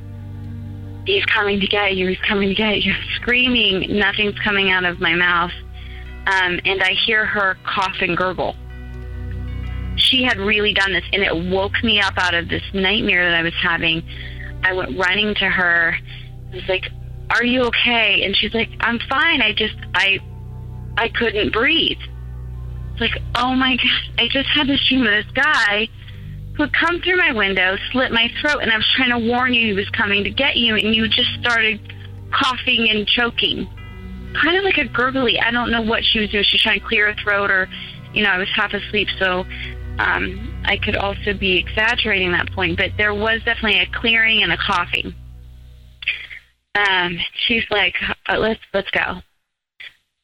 He's coming to get you. He's coming to get you. Screaming, nothing's coming out of my mouth. Um, and I hear her cough and gurgle. She had really done this, and it woke me up out of this nightmare that I was having. I went running to her. I was like, "Are you okay?" And she's like, "I'm fine. I just I I couldn't breathe. Like, oh my God, I just had this dream of this guy who had come through my window, slit my throat, and I was trying to warn you he was coming to get you, and you just started coughing and choking. Kind of like a gurgly. I don't know what she was doing. She was trying to clear her throat, or, you know, I was half asleep, so um, I could also be exaggerating that point, but there was definitely a clearing and a coughing. Um, she's like, uh, let's let's go.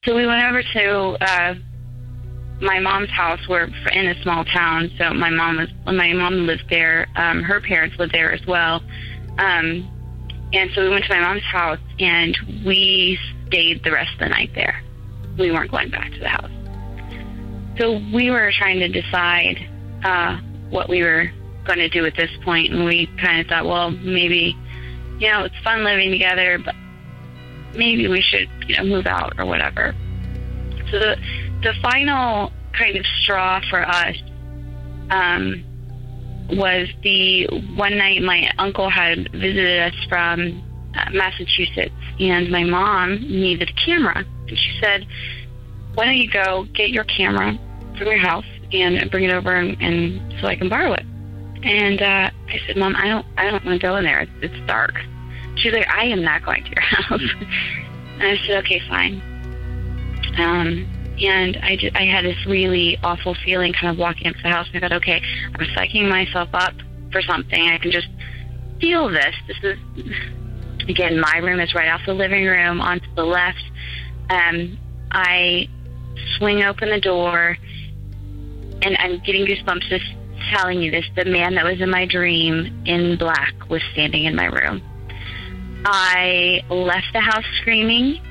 So we went over to uh, my mom's house. We're in a small town, so my mom was my mom lived there. Um, her parents lived there as well, um, and so we went to my mom's house and we stayed the rest of the night there. We weren't going back to the house. So we were trying to decide uh, what we were going to do at this point, and we kind of thought, well, maybe you know it's fun living together, but maybe we should, you know, move out or whatever. So the the final kind of straw for us um, was the one night my uncle had visited us from uh, Massachusetts, and my mom needed a camera, and she said, "Why don't you go get your camera from your house and bring it over, and, and so I can borrow it?" And uh, I said, "Mom, I don't, I don't want to go in there. It's, it's dark." She's like, I am not going to your house. and I said, okay, fine. Um, and I, just, I had this really awful feeling kind of walking up to the house. And I thought, okay, I'm psyching myself up for something. I can just feel this. This is, again, my room is right off the living room onto the left. Um, I swing open the door, and I'm getting goosebumps just telling you this. The man that was in my dream in black was standing in my room. I left the house screaming.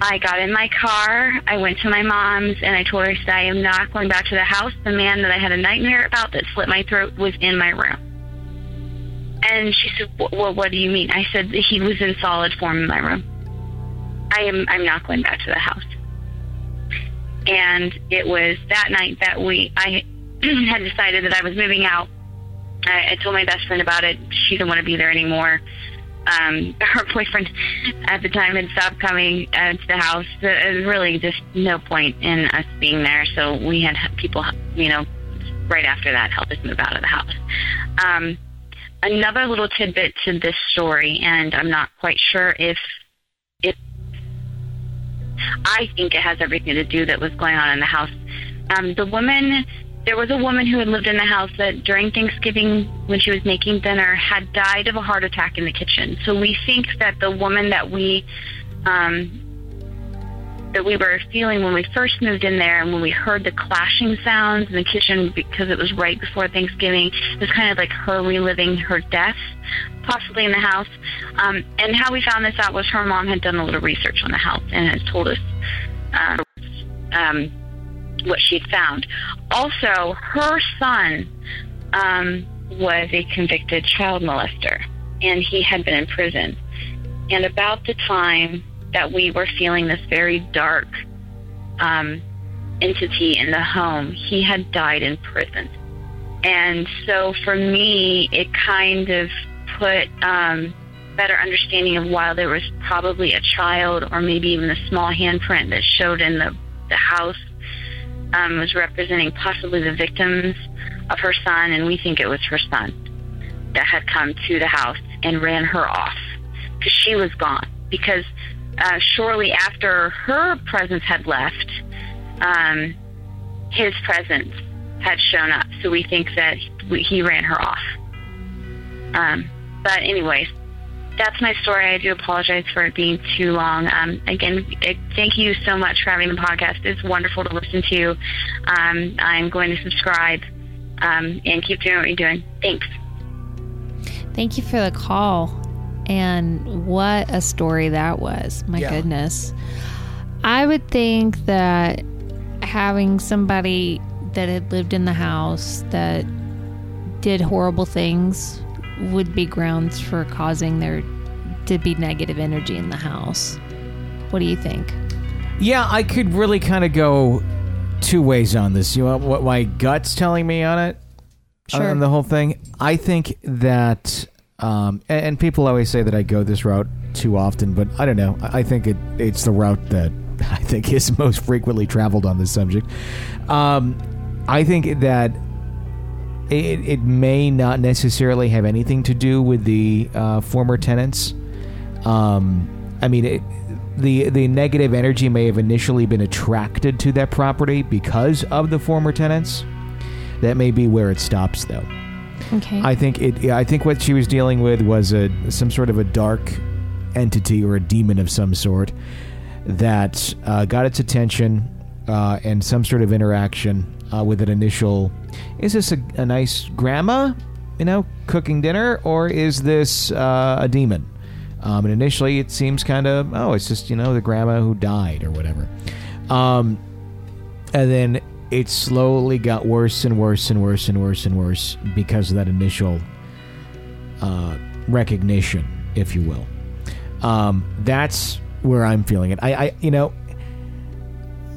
I got in my car. I went to my mom's and I told her, I, said, I am not going back to the house. The man that I had a nightmare about that slit my throat was in my room. And she said, well, what do you mean? I said, he was in solid form in my room. I am, I'm not going back to the house. And it was that night that we, I had decided that I was moving out. I, I told my best friend about it. She didn't want to be there anymore um, her boyfriend at the time had stopped coming uh, to the house. There was really just no point in us being there. So we had people, you know, right after that help us move out of the house. Um, another little tidbit to this story, and I'm not quite sure if it. I think it has everything to do that was going on in the house. Um, the woman there was a woman who had lived in the house that during Thanksgiving, when she was making dinner, had died of a heart attack in the kitchen. So we think that the woman that we um, that we were feeling when we first moved in there, and when we heard the clashing sounds in the kitchen because it was right before Thanksgiving, it was kind of like her reliving her death, possibly in the house. Um, and how we found this out was her mom had done a little research on the house and has told us. Uh, um, what she'd found. Also, her son um, was a convicted child molester, and he had been in prison. And about the time that we were feeling this very dark um, entity in the home, he had died in prison. And so for me, it kind of put um, better understanding of why there was probably a child or maybe even a small handprint that showed in the, the house um, was representing possibly the victims of her son, and we think it was her son that had come to the house and ran her off because she was gone. Because uh, shortly after her presence had left, um, his presence had shown up. So we think that he, ran her off. Um, but anyways, that's my story. I do apologize for it being too long. Um, again, thank you so much for having the podcast. It's wonderful to listen to. Um, I'm going to subscribe um, and keep doing what you're doing. Thanks. Thank you for the call. And what a story that was. My Yeah. goodness. I would think that having somebody that had lived in the house that did horrible things would be grounds for causing there to be negative energy in the house. What do you think? Yeah, I could really kind of go two ways on this. You know what my gut's telling me on it? Sure. On the whole thing? I think that, um, and, and people always say that I go this route too often, but I don't know. I I think it, it's the route that I think is most frequently traveled on this subject. Um, I think that it, it may not necessarily have anything to do with the uh, former tenants. Um, I mean, it, the the negative energy may have initially been attracted to that property because of the former tenants. That may be where it stops, though. Okay. I think it. I think what she was dealing with was a some sort of a dark entity or a demon of some sort that uh, got its attention uh, and some sort of interaction uh, with an initial. Is this a, a nice grandma, you know, cooking dinner, or is this uh, a demon? Um, and initially, it seems kind of oh, it's just you know the grandma who died or whatever. Um, and then it slowly got worse and worse and worse and worse and worse because of that initial uh, recognition, if you will. Um, that's where I'm feeling it. I, I you know,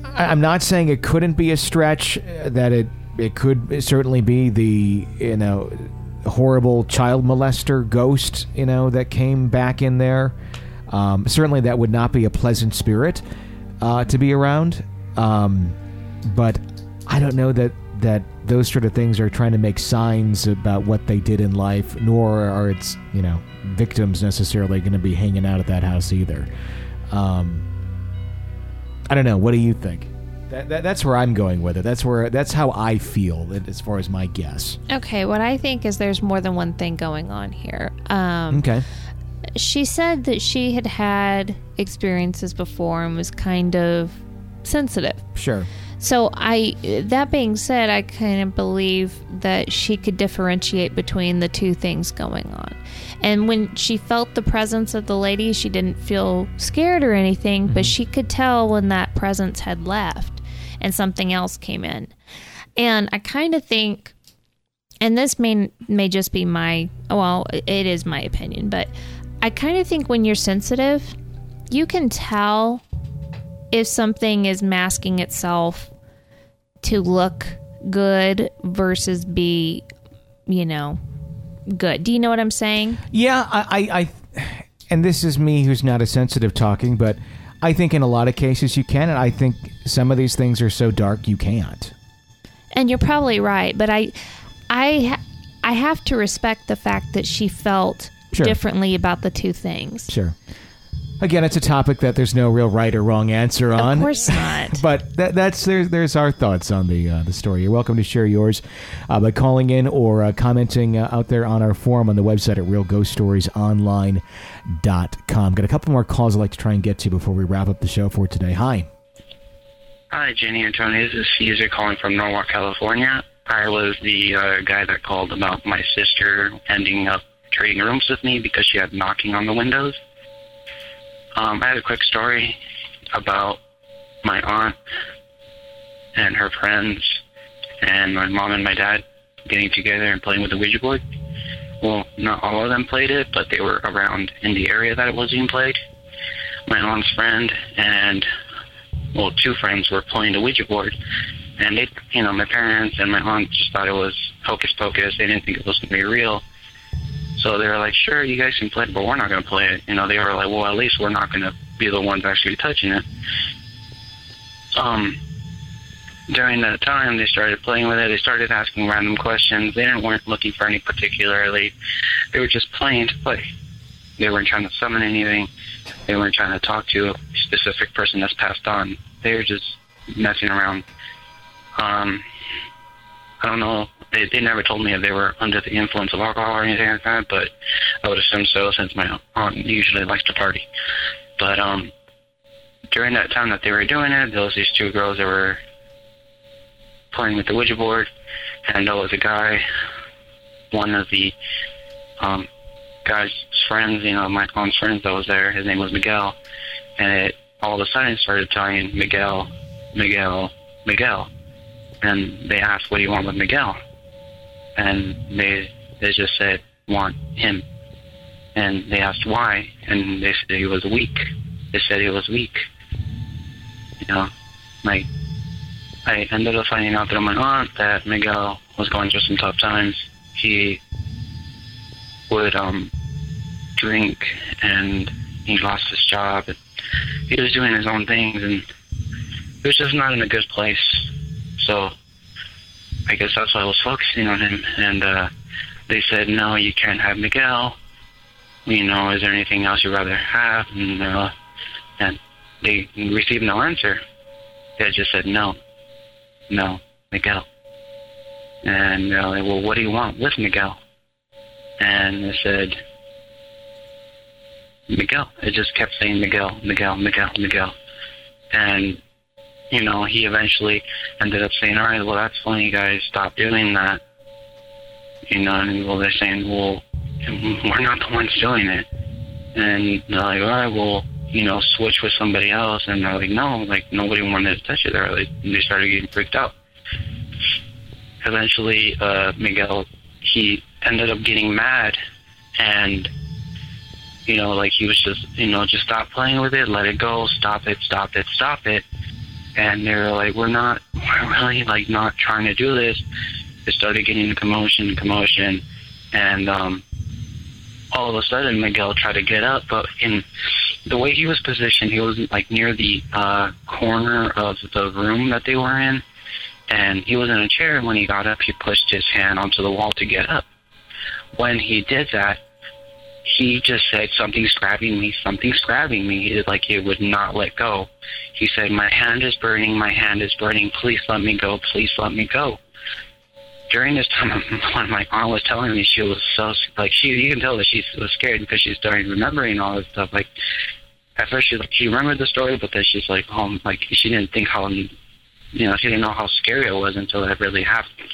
I, I'm not saying it couldn't be a stretch. uh, That it it could certainly be the you know horrible child molester ghost you know that came back in there. Um, certainly, that would not be a pleasant spirit uh, to be around. Um, but I don't know that that those sort of things are trying to make signs about what they did in life, nor are its you know victims necessarily going to be hanging out at that house either. Um, I don't know. What do you think? That, that, that's where I'm going with it. That's where that's how I feel as far as my guess. okay. What I think is there's more than one thing going on here. Um, Okay. she said that she had had experiences before and was kind of sensitive. Sure. So I that being said, I kind of believe that she could differentiate between the two things going on. And when she felt the presence of the lady, she didn't feel scared or anything, but she could tell when that presence had left and something else came in. And I kind of think and this may may just be my well, it is my opinion, but I kind of think when you're sensitive, you can tell if something is masking itself to look good versus be, you know, good. Do you know what I'm saying? Yeah, I, I, I, and this is me who's not a sensitive talking, but I think in a lot of cases you can, and I think some of these things are so dark you can't. And you're probably right, but I I I have to respect the fact that she felt Sure. differently about the two things. Sure. Again, it's a topic that there's no real right or wrong answer on. Of course not. But that, that's there's there's our thoughts on the uh, the story. You're welcome to share yours uh, by calling in or uh, commenting uh, out there on our forum on the website at realghoststoriesonline.com. Got a couple more calls I'd like to try and get to before we wrap up the show for today. Hi. Hi, Jenny and Tony. This is Caesar calling from Norwalk, California. I was the uh, guy that called about my sister ending up trading rooms with me because she had knocking on the windows. Um, I had a quick story about my aunt and her friends and my mom and my dad getting together and playing with the Ouija board. Well, not all of them played it, but they were around in the area that it was being played. My aunt's friend and well, two friends were playing the Ouija board, and they, you know, my parents and my aunt just thought it was hocus pocus. They didn't think it was going to be real. So they were like, sure, you guys can play it, but we're not going to play it. You know, they were like, well, at least we're not going to be the ones actually touching it. Um, during that time, they started playing with it. They started asking random questions. They didn't weren't looking for any particularly. They were just playing to play. They weren't trying to summon anything. They weren't trying to talk to a specific person that's passed on. They were just messing around. Um, I don't know. They, they never told me if they were under the influence of alcohol or anything like that, but I would assume so since my aunt usually likes to party. But um, during that time that they were doing it, there was these two girls that were playing with the Ouija board, and there was a guy, one of the um, guy's friends, you know, my aunt's friends that was there. His name was Miguel, and it all of a sudden started telling Miguel, Miguel, Miguel, and they asked, "What do you want with Miguel?" And they they just said, "Want him." And they asked why, and they said he was weak. They said he was weak. You know, like I ended up finding out through my aunt that Miguel was going through some tough times. He would um drink and he lost his job and he was doing his own things and he was just not in a good place. So I guess that's why I was focusing on him and uh they said, No, you can't have Miguel. You know, is there anything else you'd rather have? And uh and they received no answer. They just said no. No, Miguel. And like, Well what do you want with Miguel? And they said Miguel. It just kept saying Miguel, Miguel, Miguel, Miguel. And, you know, he eventually ended up saying, all right, well, that's you guys, stop doing that. You know, and well, they're saying, well, we're not the ones doing it. And they're like, all right, well, you know, switch with somebody else. And they're like, no, like, nobody wanted to touch it. They're like, they started getting freaked out. Eventually, uh, Miguel, he ended up getting mad and you know, like he was just, you know, just stop playing with it, let it go, stop it, stop it, stop it. And they were like, we're not, we're really like not trying to do this. It started getting commotion, commotion, and um, all of a sudden Miguel tried to get up, but in the way he was positioned, he was like near the uh, corner of the room that they were in, and he was in a chair. And when he got up, he pushed his hand onto the wall to get up. When he did that, he just said something's grabbing me, something's grabbing me. It, like it would not let go. He said, "My hand is burning, my hand is burning. Please let me go, please let me go." During this time, when my aunt was telling me, she was so like she. You can tell that she was scared because she started remembering all this stuff. Like at first, she like she remembered the story, but then she's like, "Oh, like she didn't think how, you know, she didn't know how scary it was until it really happened."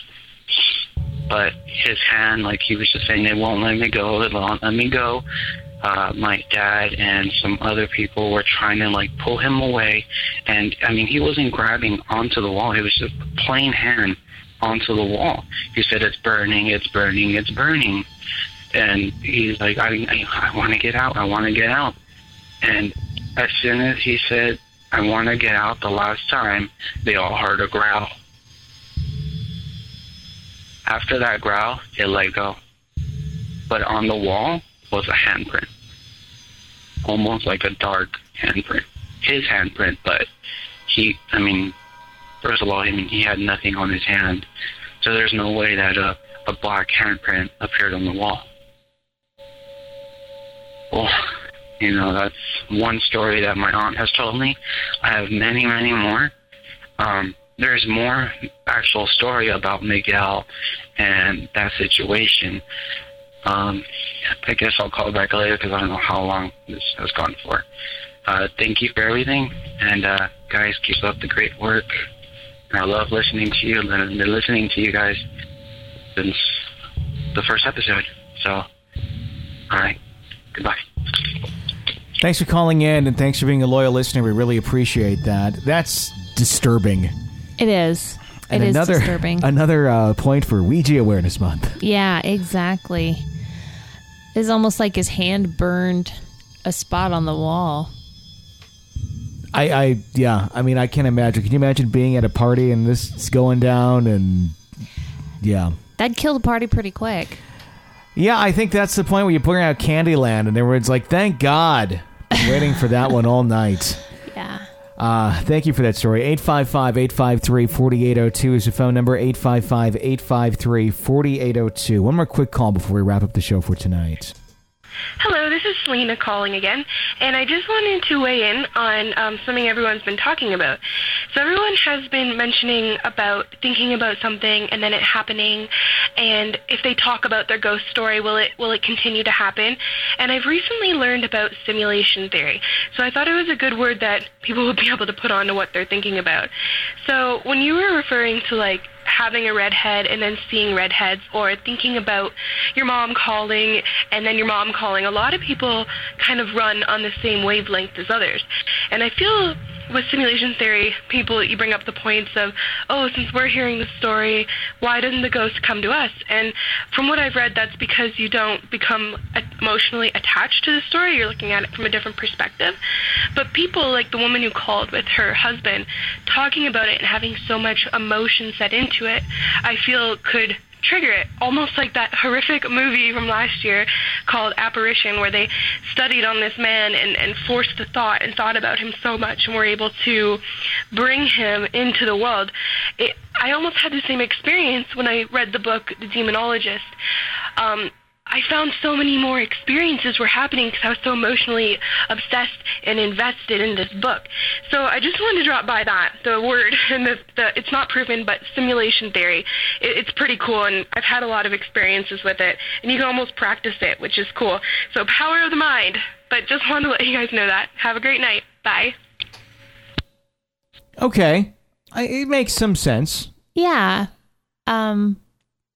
But his hand, like he was just saying, they won't let me go, they won't let me go. Uh, my dad and some other people were trying to like pull him away, and I mean he wasn't grabbing onto the wall; he was just plain hand onto the wall. He said, "It's burning, it's burning, it's burning," and he's like, "I, I, I want to get out, I want to get out," and as soon as he said, "I want to get out," the last time they all heard a growl. After that growl, it let go. But on the wall was a handprint. Almost like a dark handprint. His handprint, but he, I mean, first of all, I mean, he had nothing on his hand. So there's no way that a, a black handprint appeared on the wall. Well, you know, that's one story that my aunt has told me. I have many, many more. Um, there's more actual story about Miguel and that situation. Um, I guess I'll call back later because I don't know how long this has gone for. Uh, thank you for everything, and uh, guys, keep up the great work. I love listening to you. Been listening to you guys since the first episode. So, all right, goodbye. Thanks for calling in, and thanks for being a loyal listener. We really appreciate that. That's disturbing. It is. And it is another disturbing. another uh, point for Ouija Awareness Month. yeah, exactly. It's almost like his hand burned a spot on the wall. I, I, yeah. I mean, I can't imagine. Can you imagine being at a party and this is going down and yeah. That'd kill the party pretty quick. Yeah, I think that's the point where you bring out Candyland and everyone's like, "Thank God." Waiting for that one all night. Uh, thank you for that story. 855 853 4802 is the phone number 855 853 4802. One more quick call before we wrap up the show for tonight. Hello, this is Selena calling again, and I just wanted to weigh in on um, something everyone's been talking about. So everyone has been mentioning about thinking about something and then it happening, and if they talk about their ghost story, will it will it continue to happen? And I've recently learned about simulation theory, so I thought it was a good word that people would be able to put on to what they're thinking about. So when you were referring to like having a redhead and then seeing redheads or thinking about your mom calling and then your mom calling. A lot of people kind of run on the same wavelength as others. And I feel with simulation theory, people you bring up the points of, oh, since we're hearing the story, why didn't the ghost come to us? And from what I've read, that's because you don't become emotionally attached to the story. You're looking at it from a different perspective. But people like the woman who called with her husband, talking about it and having so much emotion set into it, I feel could trigger it. Almost like that horrific movie from last year called Apparition, where they studied on this man and, and forced the thought and thought about him so much and were able to bring him into the world. It, I almost had the same experience when I read the book, The Demonologist. Um, I found so many more experiences were happening because I was so emotionally obsessed and invested in this book. So I just wanted to drop by that the word and the, the it's not proven, but simulation theory. It, it's pretty cool, and I've had a lot of experiences with it, and you can almost practice it, which is cool. So power of the mind. But just wanted to let you guys know that. Have a great night. Bye. Okay, I, it makes some sense. Yeah. Um,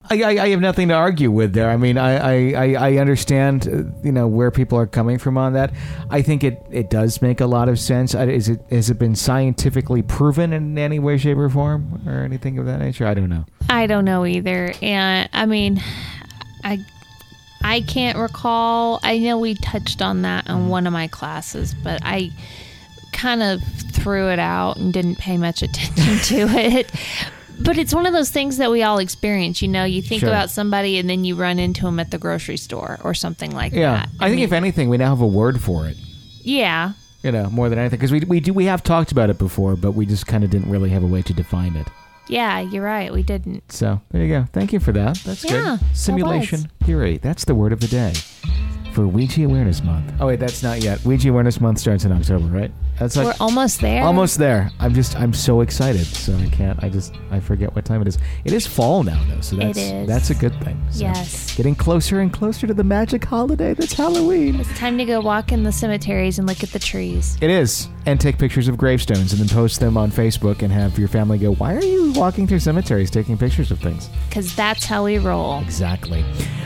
I, I, I have nothing to argue with there. I mean, I, I, I understand, uh, you know, where people are coming from on that. I think it, it does make a lot of sense. Is it has it been scientifically proven in any way, shape, or form, or anything of that nature? I don't know. I don't know either. And I mean, I I can't recall. I know we touched on that in one of my classes, but I kind of threw it out and didn't pay much attention to it. But it's one of those things that we all experience. You know, you think Sure. about somebody and then you run into them at the grocery store or something like Yeah, that. Yeah, I, think mean, if anything, we now have a word for it. yeah, You know, more than anything, because we we do we have talked about it before, but we just kind of didn't really have a way to define it. yeah, you're right. We didn't. So there you go. Thank you for that. That's Yeah, good. that Simulation theory. That's the word of the day for Ouija Awareness Month. Oh wait, that's not yet. Ouija Awareness Month starts in October, right? That's like We're almost there. almost there. I'm just I'm so excited, so I can't. I just I forget what time it is. It is fall now, though, so that's is. that's a good thing. So Yes. getting closer and closer to the magic holiday that's Halloween. It's time to go walk in the cemeteries and look at the trees. It is. And take pictures of gravestones and then post them on Facebook and have your family go, Why are you walking through cemeteries taking pictures of things? Because that's how we roll. Exactly.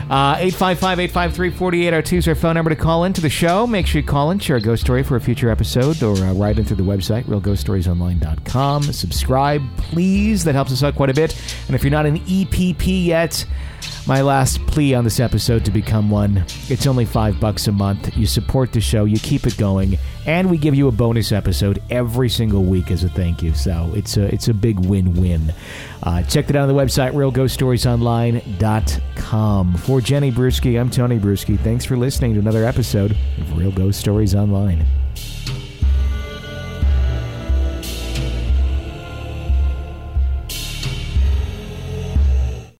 Uh, 855 853 4802 is our phone number to call into the show. Make sure you call in, share a ghost story for a future episode, or uh, write in through the website, realghoststoriesonline.com. Subscribe, please. That helps us out quite a bit. And if you're not an EPP yet, my last plea on this episode to become one. It's only five bucks a month. You support the show, you keep it going, and we give you a bonus episode every single week as a thank you. So it's a it's a big win-win. Uh, check it out on the website realghoststoriesonline.com. For Jenny Brueski, I'm Tony Brueski. Thanks for listening to another episode of Real Ghost Stories Online.